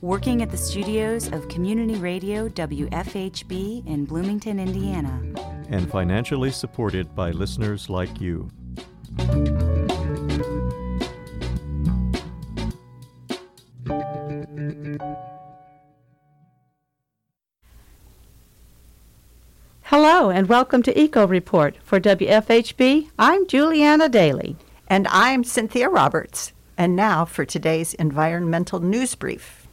working at the studios of Community Radio WFHB in Bloomington, Indiana. And financially supported by listeners like you. Hello, and welcome to Eco Report. For WFHB, I'm Juliana Daly. And I'm Cynthia Roberts. And now for today's environmental news brief.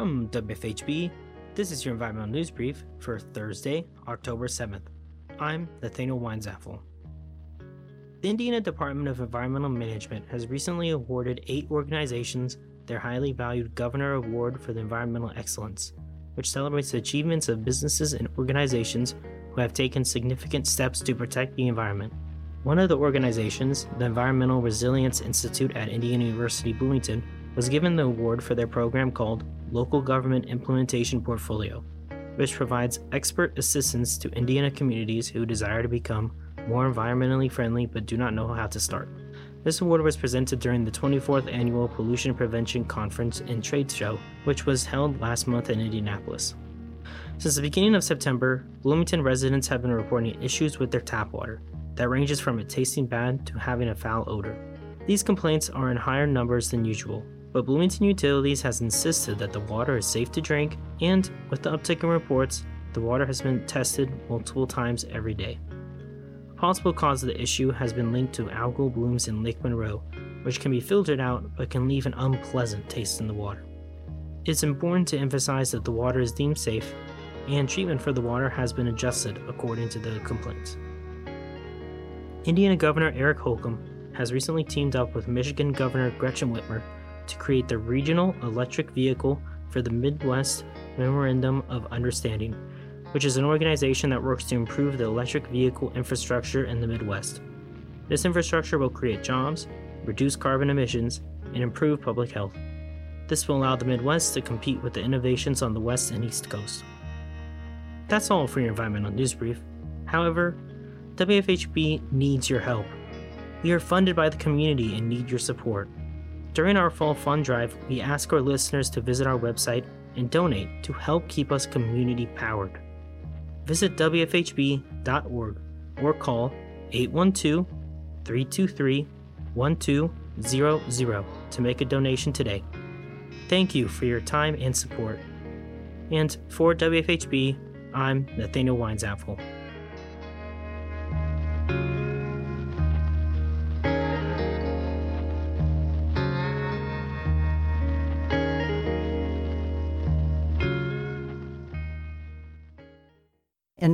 From WFHB, this is your environmental news brief for Thursday, October 7th. I'm Nathaniel Weinzapfel. The Indiana Department of Environmental Management has recently awarded eight organizations their highly valued Governor Award for the Environmental Excellence, which celebrates the achievements of businesses and organizations who have taken significant steps to protect the environment. One of the organizations, the Environmental Resilience Institute at Indiana University Bloomington, was given the award for their program called Local Government Implementation Portfolio, which provides expert assistance to Indiana communities who desire to become more environmentally friendly but do not know how to start. This award was presented during the 24th Annual Pollution Prevention Conference and Trade Show, which was held last month in Indianapolis. Since the beginning of September, Bloomington residents have been reporting issues with their tap water that ranges from it tasting bad to having a foul odor. These complaints are in higher numbers than usual, but Bloomington Utilities has insisted that the water is safe to drink, and with the uptick in reports, the water has been tested multiple times every day. A possible cause of the issue has been linked to algal blooms in Lake Monroe, which can be filtered out but can leave an unpleasant taste in the water. It's important to emphasize that the water is deemed safe, and treatment for the water has been adjusted according to the complaints. Indiana Governor Eric Holcomb has recently teamed up with Michigan Governor Gretchen Whitmer to create the Regional Electric Vehicle for the Midwest Memorandum of Understanding, which is an organization that works to improve the electric vehicle infrastructure in the Midwest. This infrastructure will create jobs, reduce carbon emissions, and improve public health. This will allow the Midwest to compete with the innovations on the West and East Coast. That's all for your environmental news brief. However, WFHB needs your help. We are funded by the community and need your support. During our fall fund drive, we ask our listeners to visit our website and donate to help keep us community powered. Visit WFHB.org or call 812 323 1200 to make a donation today. Thank you for your time and support. And for WFHB, I'm Nathaniel Weinzapfel.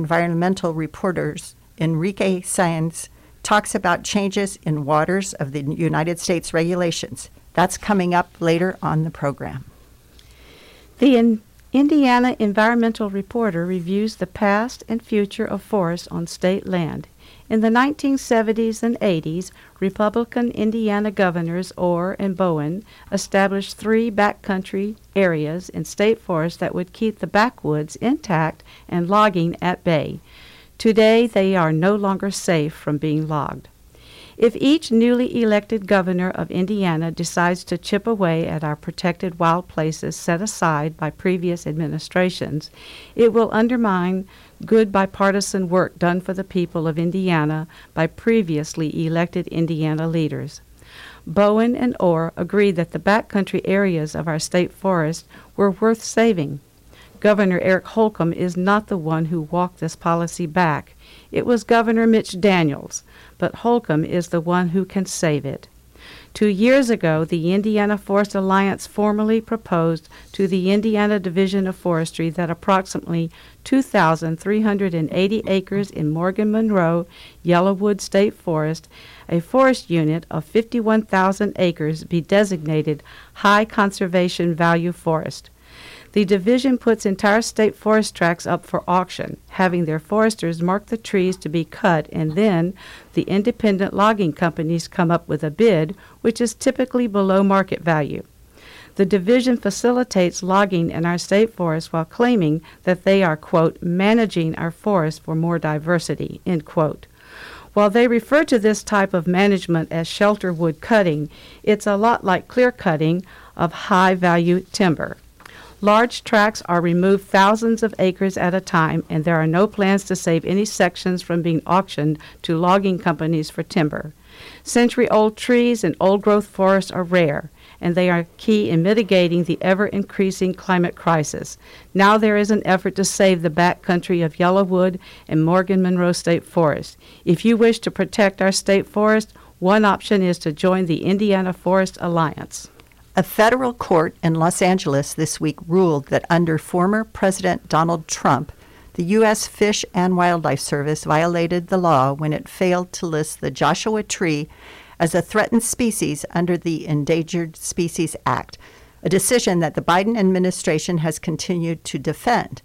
Environmental reporters Enrique Saenz talks about changes in waters of the United States regulations. That's coming up later on the program. The in- Indiana Environmental Reporter reviews the past and future of forests on state land. In the 1970s and 80s, Republican Indiana governors Orr and Bowen established three backcountry areas in state forests that would keep the backwoods intact and logging at bay. Today, they are no longer safe from being logged. If each newly elected governor of Indiana decides to chip away at our protected wild places set aside by previous administrations, it will undermine good bipartisan work done for the people of Indiana by previously elected Indiana leaders. Bowen and Orr agreed that the backcountry areas of our state forest were worth saving. Governor Eric Holcomb is not the one who walked this policy back. It was Governor Mitch Daniels, but Holcomb is the one who can save it. Two years ago, the Indiana Forest Alliance formally proposed to the Indiana Division of Forestry that approximately 2,380 acres in Morgan Monroe Yellowwood State Forest, a forest unit of 51,000 acres, be designated high conservation value forest. The division puts entire state forest tracts up for auction, having their foresters mark the trees to be cut, and then the independent logging companies come up with a bid, which is typically below market value. The division facilitates logging in our state forests while claiming that they are, quote, managing our forests for more diversity, end quote. While they refer to this type of management as shelter wood cutting, it's a lot like clear cutting of high value timber. Large tracts are removed thousands of acres at a time, and there are no plans to save any sections from being auctioned to logging companies for timber. Century old trees and old growth forests are rare, and they are key in mitigating the ever increasing climate crisis. Now there is an effort to save the back country of Yellowwood and Morgan Monroe State Forest. If you wish to protect our state forest, one option is to join the Indiana Forest Alliance. A federal court in Los Angeles this week ruled that under former President Donald Trump, the U.S. Fish and Wildlife Service violated the law when it failed to list the Joshua tree as a threatened species under the Endangered Species Act, a decision that the Biden administration has continued to defend.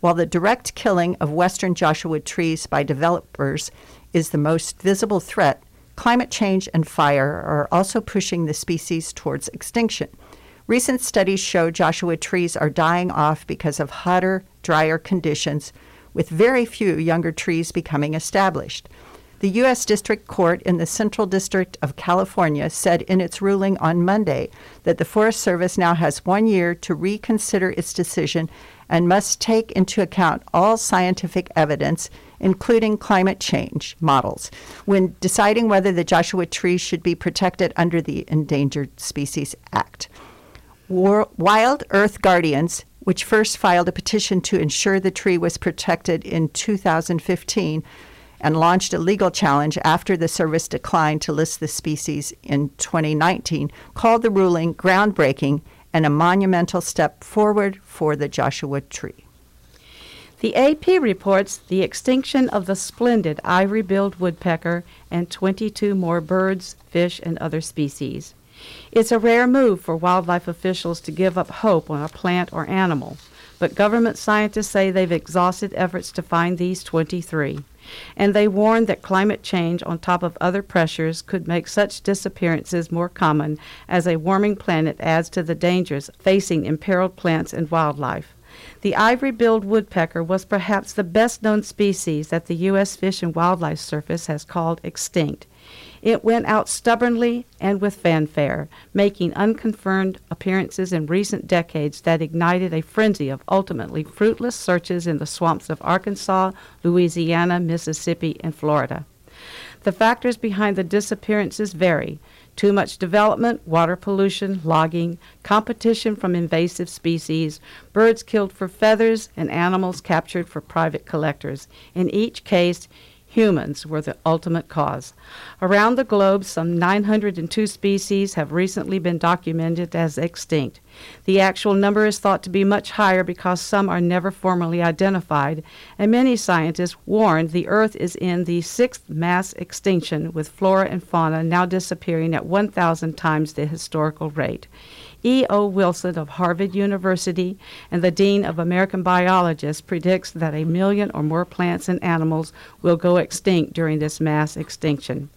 While the direct killing of western Joshua trees by developers is the most visible threat, Climate change and fire are also pushing the species towards extinction. Recent studies show Joshua trees are dying off because of hotter, drier conditions, with very few younger trees becoming established. The U.S. District Court in the Central District of California said in its ruling on Monday that the Forest Service now has one year to reconsider its decision and must take into account all scientific evidence, including climate change models, when deciding whether the Joshua tree should be protected under the Endangered Species Act. War- Wild Earth Guardians, which first filed a petition to ensure the tree was protected in 2015, and launched a legal challenge after the service declined to list the species in 2019, called the ruling groundbreaking and a monumental step forward for the Joshua tree. The AP reports the extinction of the splendid ivory billed woodpecker and 22 more birds, fish, and other species. It's a rare move for wildlife officials to give up hope on a plant or animal, but government scientists say they've exhausted efforts to find these 23 and they warned that climate change, on top of other pressures, could make such disappearances more common as a warming planet adds to the dangers facing imperiled plants and wildlife. The ivory billed woodpecker was perhaps the best known species that the U.S. Fish and Wildlife Service has called extinct. It went out stubbornly and with fanfare, making unconfirmed appearances in recent decades that ignited a frenzy of ultimately fruitless searches in the swamps of Arkansas, Louisiana, Mississippi, and Florida. The factors behind the disappearances vary too much development, water pollution, logging, competition from invasive species, birds killed for feathers, and animals captured for private collectors. In each case, humans were the ultimate cause. Around the globe, some 902 species have recently been documented as extinct. The actual number is thought to be much higher because some are never formally identified, and many scientists warn the Earth is in the sixth mass extinction, with flora and fauna now disappearing at 1,000 times the historical rate. E. O. Wilson of Harvard University and the Dean of American Biologists predicts that a million or more plants and animals will go extinct during this mass extinction.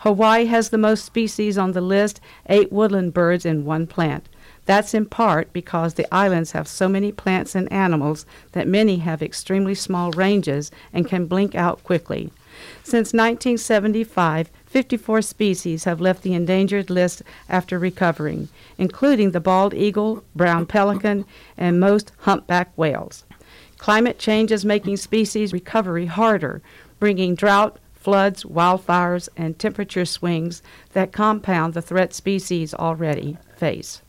Hawaii has the most species on the list, eight woodland birds and one plant. That's in part because the islands have so many plants and animals that many have extremely small ranges and can blink out quickly. Since 1975, 54 species have left the endangered list after recovering, including the bald eagle, brown pelican, and most humpback whales. Climate change is making species recovery harder, bringing drought, floods, wildfires, and temperature swings that compound the threat species already face.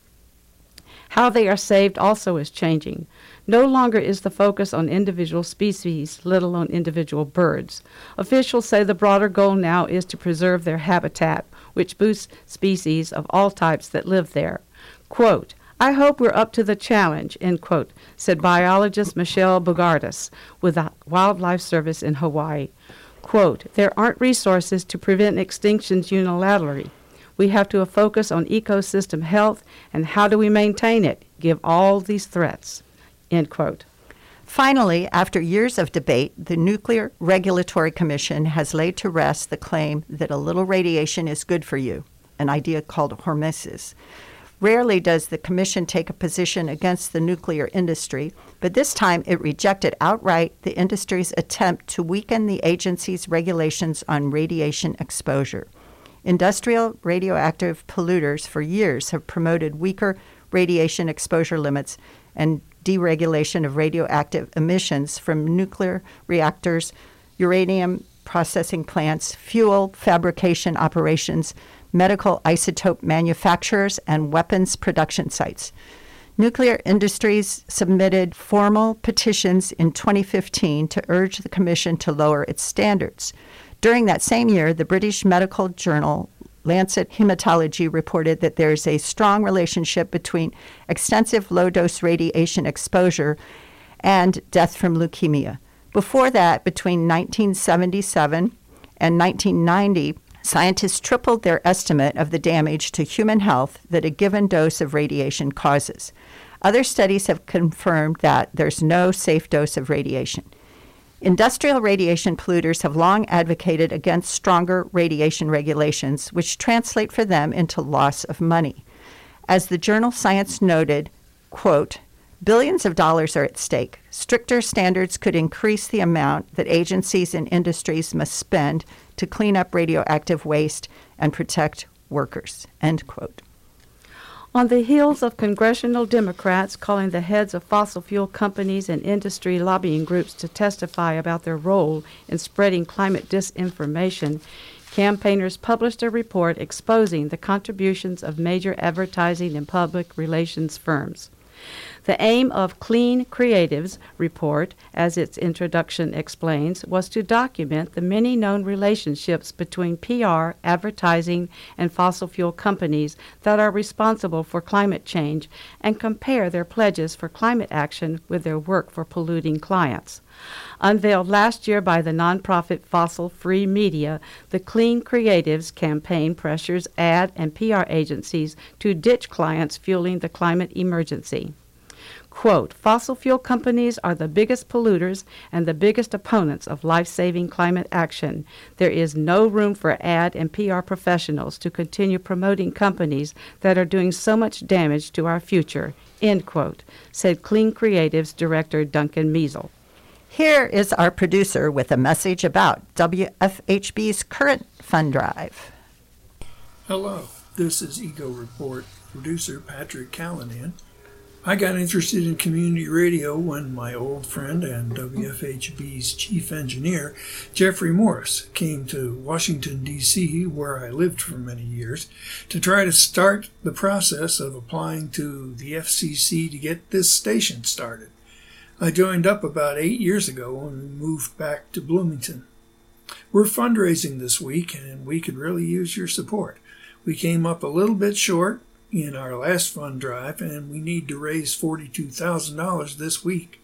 How they are saved also is changing. No longer is the focus on individual species, let alone individual birds. Officials say the broader goal now is to preserve their habitat, which boosts species of all types that live there. Quote, I hope we're up to the challenge, end quote, said biologist Michelle Bogardus with the Wildlife Service in Hawaii. Quote, there aren't resources to prevent extinctions unilaterally. We have to focus on ecosystem health and how do we maintain it, give all these threats. End quote. Finally, after years of debate, the Nuclear Regulatory Commission has laid to rest the claim that a little radiation is good for you, an idea called hormesis. Rarely does the Commission take a position against the nuclear industry, but this time it rejected outright the industry's attempt to weaken the agency's regulations on radiation exposure. Industrial radioactive polluters for years have promoted weaker radiation exposure limits and deregulation of radioactive emissions from nuclear reactors, uranium processing plants, fuel fabrication operations, medical isotope manufacturers, and weapons production sites. Nuclear industries submitted formal petitions in 2015 to urge the Commission to lower its standards. During that same year, the British medical journal Lancet Hematology reported that there is a strong relationship between extensive low dose radiation exposure and death from leukemia. Before that, between 1977 and 1990, scientists tripled their estimate of the damage to human health that a given dose of radiation causes. Other studies have confirmed that there's no safe dose of radiation. Industrial radiation polluters have long advocated against stronger radiation regulations, which translate for them into loss of money. As the journal Science noted, quote, billions of dollars are at stake. Stricter standards could increase the amount that agencies and industries must spend to clean up radioactive waste and protect workers, end quote. On the heels of congressional Democrats calling the heads of fossil fuel companies and industry lobbying groups to testify about their role in spreading climate disinformation, campaigners published a report exposing the contributions of major advertising and public relations firms. The aim of Clean Creatives report, as its introduction explains, was to document the many known relationships between PR, advertising, and fossil fuel companies that are responsible for climate change and compare their pledges for climate action with their work for polluting clients. Unveiled last year by the nonprofit Fossil Free Media, the Clean Creatives campaign pressures ad and PR agencies to ditch clients fueling the climate emergency. Quote, fossil fuel companies are the biggest polluters and the biggest opponents of life saving climate action. There is no room for ad and PR professionals to continue promoting companies that are doing so much damage to our future, end quote, said Clean Creatives Director Duncan Meisel. Here is our producer with a message about WFHB's current fund drive. Hello, this is Eco Report producer Patrick Callanan I got interested in community radio when my old friend and WFHB's chief engineer, Jeffrey Morris, came to Washington, D.C., where I lived for many years, to try to start the process of applying to the FCC to get this station started. I joined up about eight years ago when we moved back to Bloomington. We're fundraising this week, and we could really use your support. We came up a little bit short, in our last fund drive, and we need to raise $42,000 this week.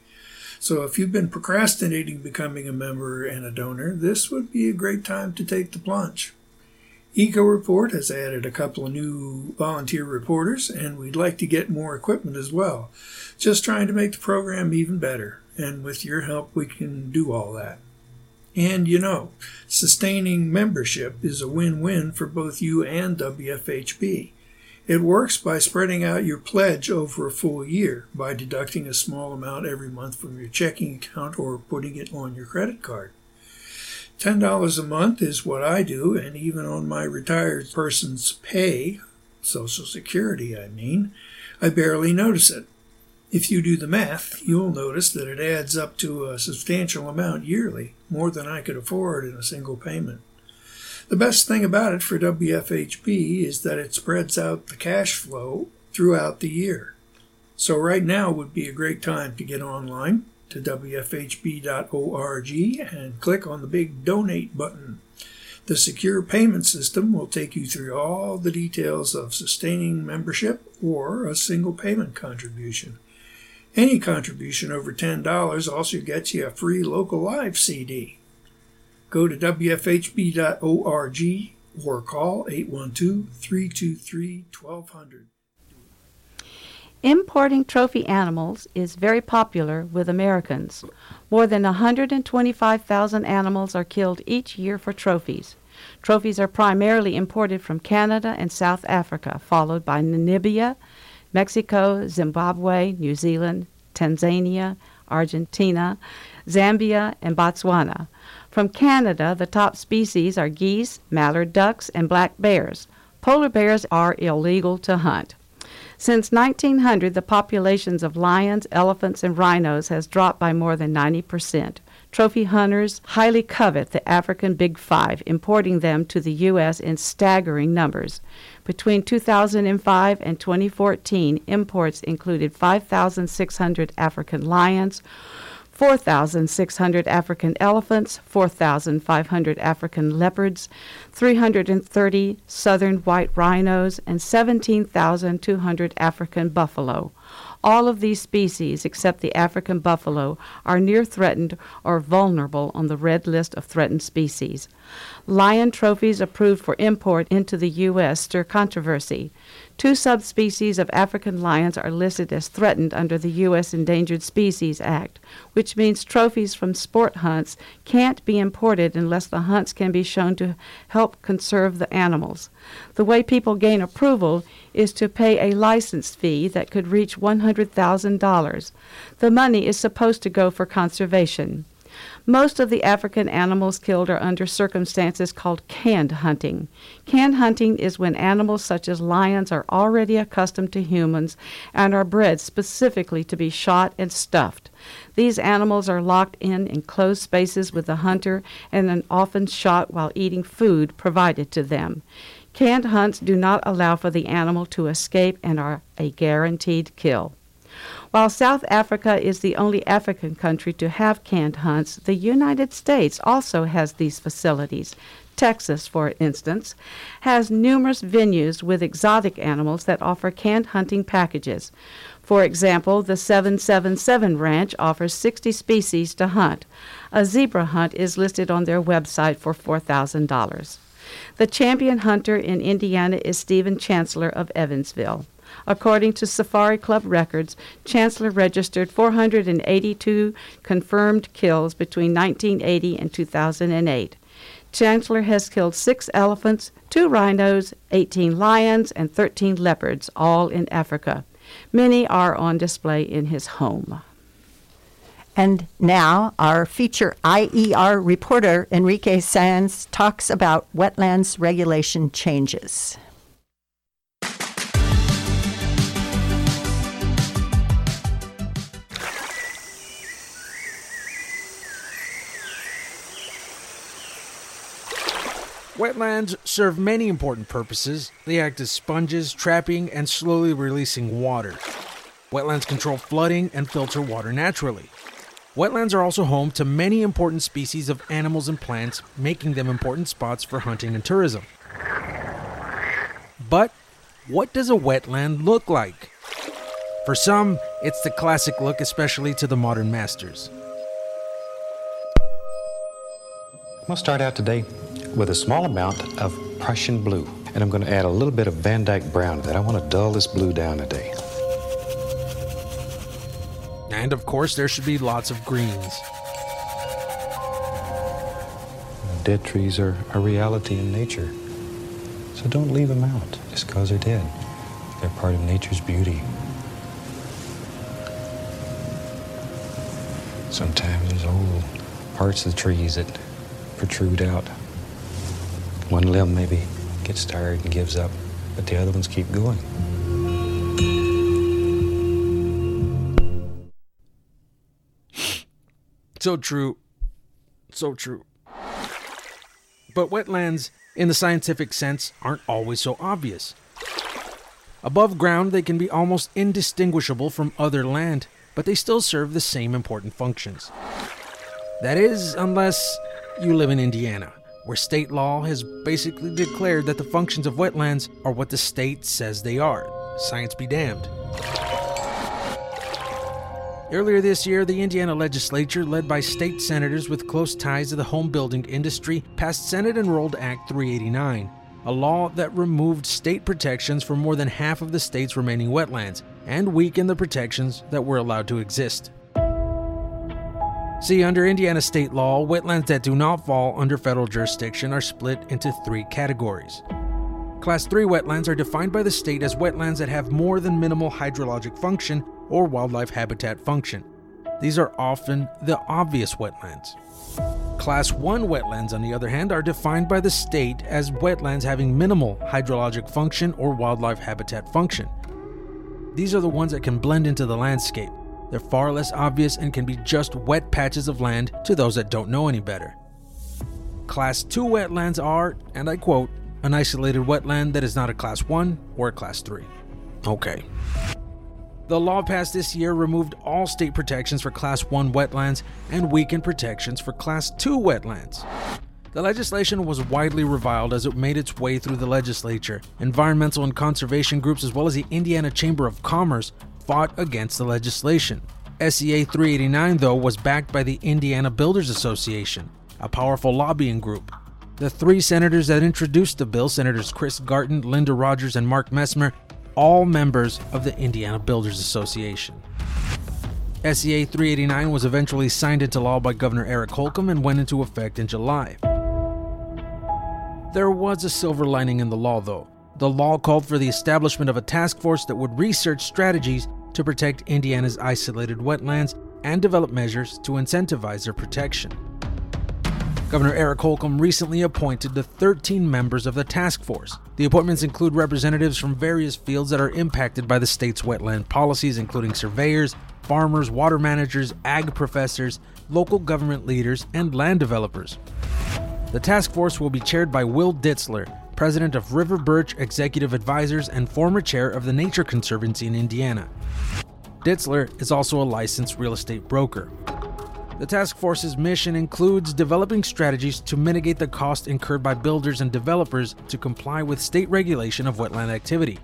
So if you've been procrastinating becoming a member and a donor, this would be a great time to take the plunge. Eco Report has added a couple of new volunteer reporters, and we'd like to get more equipment as well. Just trying to make the program even better, and with your help, we can do all that. And you know, sustaining membership is a win win for both you and WFHB. It works by spreading out your pledge over a full year by deducting a small amount every month from your checking account or putting it on your credit card. $10 a month is what I do, and even on my retired person's pay, Social Security, I mean, I barely notice it. If you do the math, you'll notice that it adds up to a substantial amount yearly, more than I could afford in a single payment. The best thing about it for WFHB is that it spreads out the cash flow throughout the year. So, right now would be a great time to get online to WFHB.org and click on the big donate button. The secure payment system will take you through all the details of sustaining membership or a single payment contribution. Any contribution over $10 also gets you a free local live CD. Go to WFHB.org or call 812 323 1200. Importing trophy animals is very popular with Americans. More than 125,000 animals are killed each year for trophies. Trophies are primarily imported from Canada and South Africa, followed by Namibia, Mexico, Zimbabwe, New Zealand, Tanzania, Argentina, Zambia, and Botswana. From Canada, the top species are geese, mallard ducks, and black bears. Polar bears are illegal to hunt. Since 1900, the populations of lions, elephants, and rhinos has dropped by more than 90 percent. Trophy hunters highly covet the African Big Five, importing them to the U.S. in staggering numbers. Between 2005 and 2014, imports included 5,600 African lions, 4,600 African elephants, 4,500 African leopards, 330 southern white rhinos, and 17,200 African buffalo. All of these species, except the African buffalo, are near threatened or vulnerable on the red list of threatened species. Lion trophies approved for import into the U.S. stir controversy. Two subspecies of African lions are listed as threatened under the U.S. Endangered Species Act, which means trophies from sport hunts can't be imported unless the hunts can be shown to help conserve the animals. The way people gain approval is to pay a license fee that could reach $100,000. The money is supposed to go for conservation. Most of the African animals killed are under circumstances called canned hunting. Canned hunting is when animals such as lions are already accustomed to humans and are bred specifically to be shot and stuffed. These animals are locked in enclosed spaces with the hunter and are often shot while eating food provided to them. Canned hunts do not allow for the animal to escape and are a guaranteed kill. While South Africa is the only African country to have canned hunts, the United States also has these facilities. Texas, for instance, has numerous venues with exotic animals that offer canned hunting packages. For example, the 777 Ranch offers 60 species to hunt. A zebra hunt is listed on their website for $4,000. The champion hunter in Indiana is Stephen Chancellor of Evansville. According to Safari Club records, Chancellor registered 482 confirmed kills between 1980 and 2008. Chancellor has killed six elephants, two rhinos, 18 lions, and 13 leopards, all in Africa. Many are on display in his home. And now, our feature IER reporter, Enrique Saenz, talks about wetlands regulation changes. Wetlands serve many important purposes. They act as sponges, trapping and slowly releasing water. Wetlands control flooding and filter water naturally. Wetlands are also home to many important species of animals and plants, making them important spots for hunting and tourism. But what does a wetland look like? For some, it's the classic look, especially to the modern masters. We'll start out today with a small amount of Prussian blue. And I'm going to add a little bit of Van Dyke brown to that. I want to dull this blue down today. And of course, there should be lots of greens. Dead trees are a reality in nature. So don't leave them out just because they're dead. They're part of nature's beauty. Sometimes there's old parts of the trees that protrude out. One limb maybe gets tired and gives up, but the other ones keep going. So true. So true. But wetlands, in the scientific sense, aren't always so obvious. Above ground, they can be almost indistinguishable from other land, but they still serve the same important functions. That is, unless you live in Indiana, where state law has basically declared that the functions of wetlands are what the state says they are. Science be damned. Earlier this year, the Indiana legislature, led by state senators with close ties to the home building industry, passed Senate Enrolled Act 389, a law that removed state protections for more than half of the state's remaining wetlands and weakened the protections that were allowed to exist. See, under Indiana state law, wetlands that do not fall under federal jurisdiction are split into three categories. Class 3 wetlands are defined by the state as wetlands that have more than minimal hydrologic function or wildlife habitat function. These are often the obvious wetlands. Class 1 wetlands, on the other hand, are defined by the state as wetlands having minimal hydrologic function or wildlife habitat function. These are the ones that can blend into the landscape. They're far less obvious and can be just wet patches of land to those that don't know any better. Class 2 wetlands are, and I quote, an isolated wetland that is not a Class 1 or a Class 3. Okay. The law passed this year removed all state protections for Class 1 wetlands and weakened protections for Class 2 wetlands. The legislation was widely reviled as it made its way through the legislature. Environmental and conservation groups, as well as the Indiana Chamber of Commerce, fought against the legislation. SEA 389, though, was backed by the Indiana Builders Association, a powerful lobbying group. The three senators that introduced the bill, Senators Chris Garton, Linda Rogers, and Mark Messmer, all members of the Indiana Builders Association. SEA 389 was eventually signed into law by Governor Eric Holcomb and went into effect in July. There was a silver lining in the law, though. The law called for the establishment of a task force that would research strategies to protect Indiana's isolated wetlands and develop measures to incentivize their protection. Governor Eric Holcomb recently appointed the 13 members of the task force. The appointments include representatives from various fields that are impacted by the state's wetland policies, including surveyors, farmers, water managers, ag professors, local government leaders, and land developers. The task force will be chaired by Will Ditzler, president of River Birch Executive Advisors and former chair of the Nature Conservancy in Indiana. Ditzler is also a licensed real estate broker. The task force's mission includes developing strategies to mitigate the cost incurred by builders and developers to comply with state regulation of wetland activity.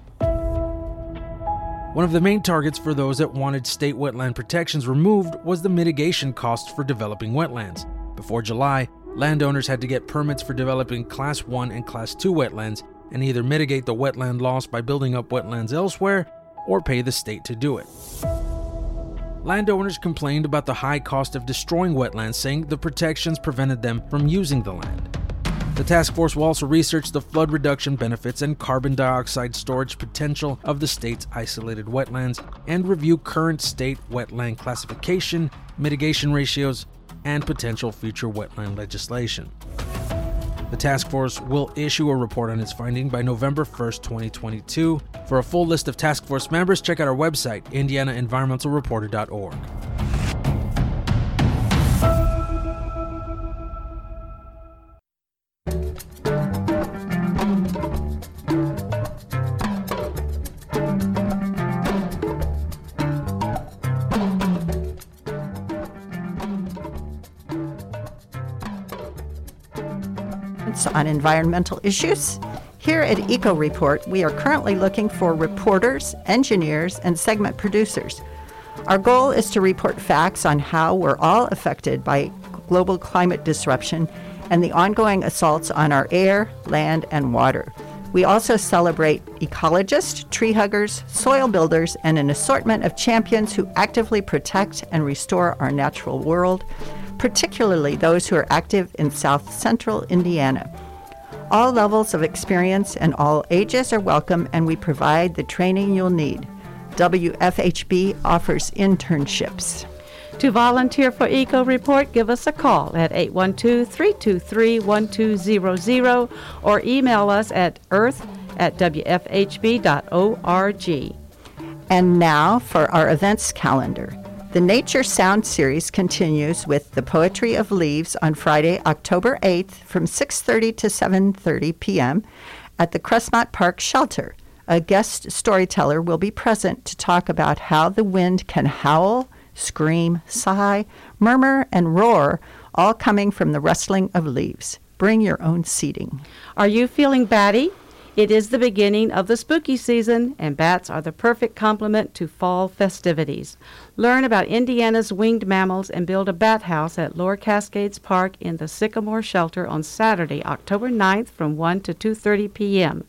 One of the main targets for those that wanted state wetland protections removed was the mitigation costs for developing wetlands. Before July, landowners had to get permits for developing Class 1 and Class 2 wetlands and either mitigate the wetland loss by building up wetlands elsewhere or pay the state to do it. Landowners complained about the high cost of destroying wetlands, saying the protections prevented them from using the land. The task force will also research the flood reduction benefits and carbon dioxide storage potential of the state's isolated wetlands and review current state wetland classification, mitigation ratios, and potential future wetland legislation. The task force will issue a report on its finding by November 1st, 2022. For a full list of task force members, check out our website, indianaenvironmentalreporter.org. on environmental issues. Here at Eco Report, we are currently looking for reporters, engineers, and segment producers. Our goal is to report facts on how we're all affected by global climate disruption and the ongoing assaults on our air, land, and water. We also celebrate ecologists, tree huggers, soil builders, and an assortment of champions who actively protect and restore our natural world, particularly those who are active in south central Indiana. All levels of experience and all ages are welcome, and we provide the training you'll need. WFHB offers internships. To volunteer for Eco Report, give us a call at 812 323 1200 or email us at earth at wfhb.org. And now for our events calendar. The Nature Sound series continues with The Poetry of Leaves on Friday, October 8th from 6:30 to 7:30 p.m. at the Crestmont Park Shelter. A guest storyteller will be present to talk about how the wind can howl, scream, sigh, murmur, and roar, all coming from the rustling of leaves. Bring your own seating. Are you feeling batty? It is the beginning of the spooky season, and bats are the perfect complement to fall festivities. Learn about Indiana's winged mammals and build a bat house at Lower Cascades Park in the Sycamore Shelter on Saturday, October 9th from 1 to 2:30 p.m.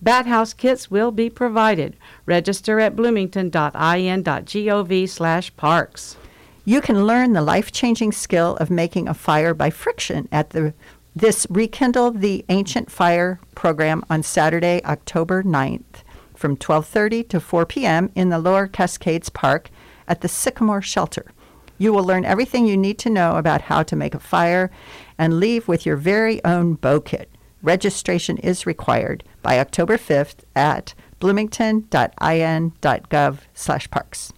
Bat house kits will be provided. Register at bloomington.in.gov/parks. You can learn the life-changing skill of making a fire by friction at the this Rekindle the Ancient Fire program on Saturday, October 9th from 12:30 to 4 p.m. in the Lower Cascades Park at the Sycamore Shelter. You will learn everything you need to know about how to make a fire and leave with your very own bow kit. Registration is required by October 5th at bloomington.in.gov/parks.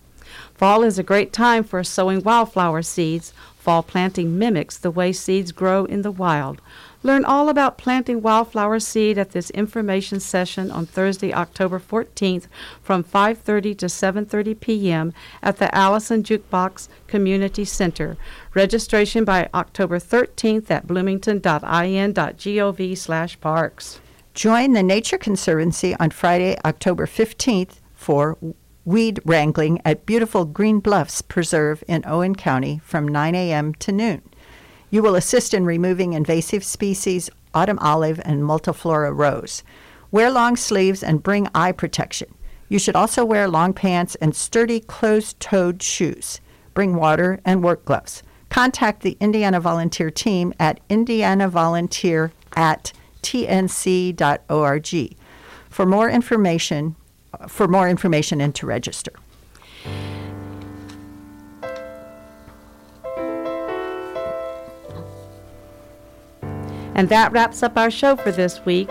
Fall is a great time for sowing wildflower seeds. Fall planting mimics the way seeds grow in the wild. Learn all about planting wildflower seed at this information session on Thursday, October 14th from 5:30 to 7:30 p.m. at the Allison Jukebox Community Center. Registration by October 13th at bloomington.in.gov/parks. Join the Nature Conservancy on Friday, October 15th for weed wrangling at beautiful Green Bluffs Preserve in Owen County from 9 a.m. to noon. You will assist in removing invasive species, autumn olive, and multiflora rose. Wear long sleeves and bring eye protection. You should also wear long pants and sturdy closed toed shoes. Bring water and work gloves. Contact the Indiana Volunteer Team at indianavolunteer at tnc.org for more information for more information and to register. And that wraps up our show for this week.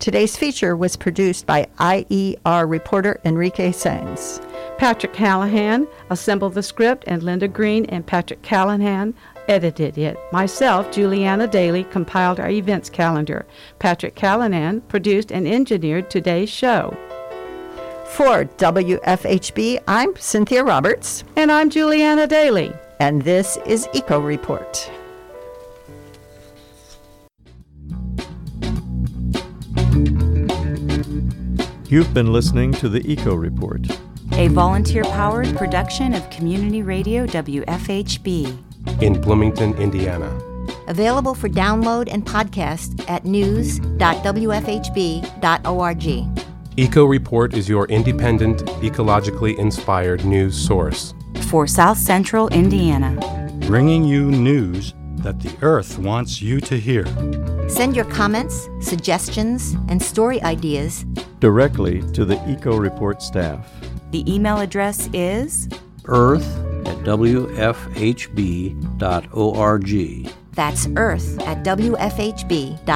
Today's feature was produced by IER reporter Enrique Saenz. Patrick Callahan assembled the script, and Linda Greene and Patrick Callahan edited it. Myself, Juliana Daly, compiled our events calendar. Patrick Callahan produced and engineered today's show. For WFHB, I'm Cynthia Roberts. And I'm Juliana Daly. And this is Eco Report. You've been listening to the Eco Report, a volunteer powered production of Community Radio WFHB in Bloomington, Indiana. Available for download and podcast at news.wfhb.org. Eco Report is your independent, ecologically inspired news source for South Central Indiana, bringing you news that the Earth wants you to hear. Send your comments, suggestions, and story ideas directly to the Eco Report staff. The email address is earth at wfhb.org. That's earth at wfhb.org.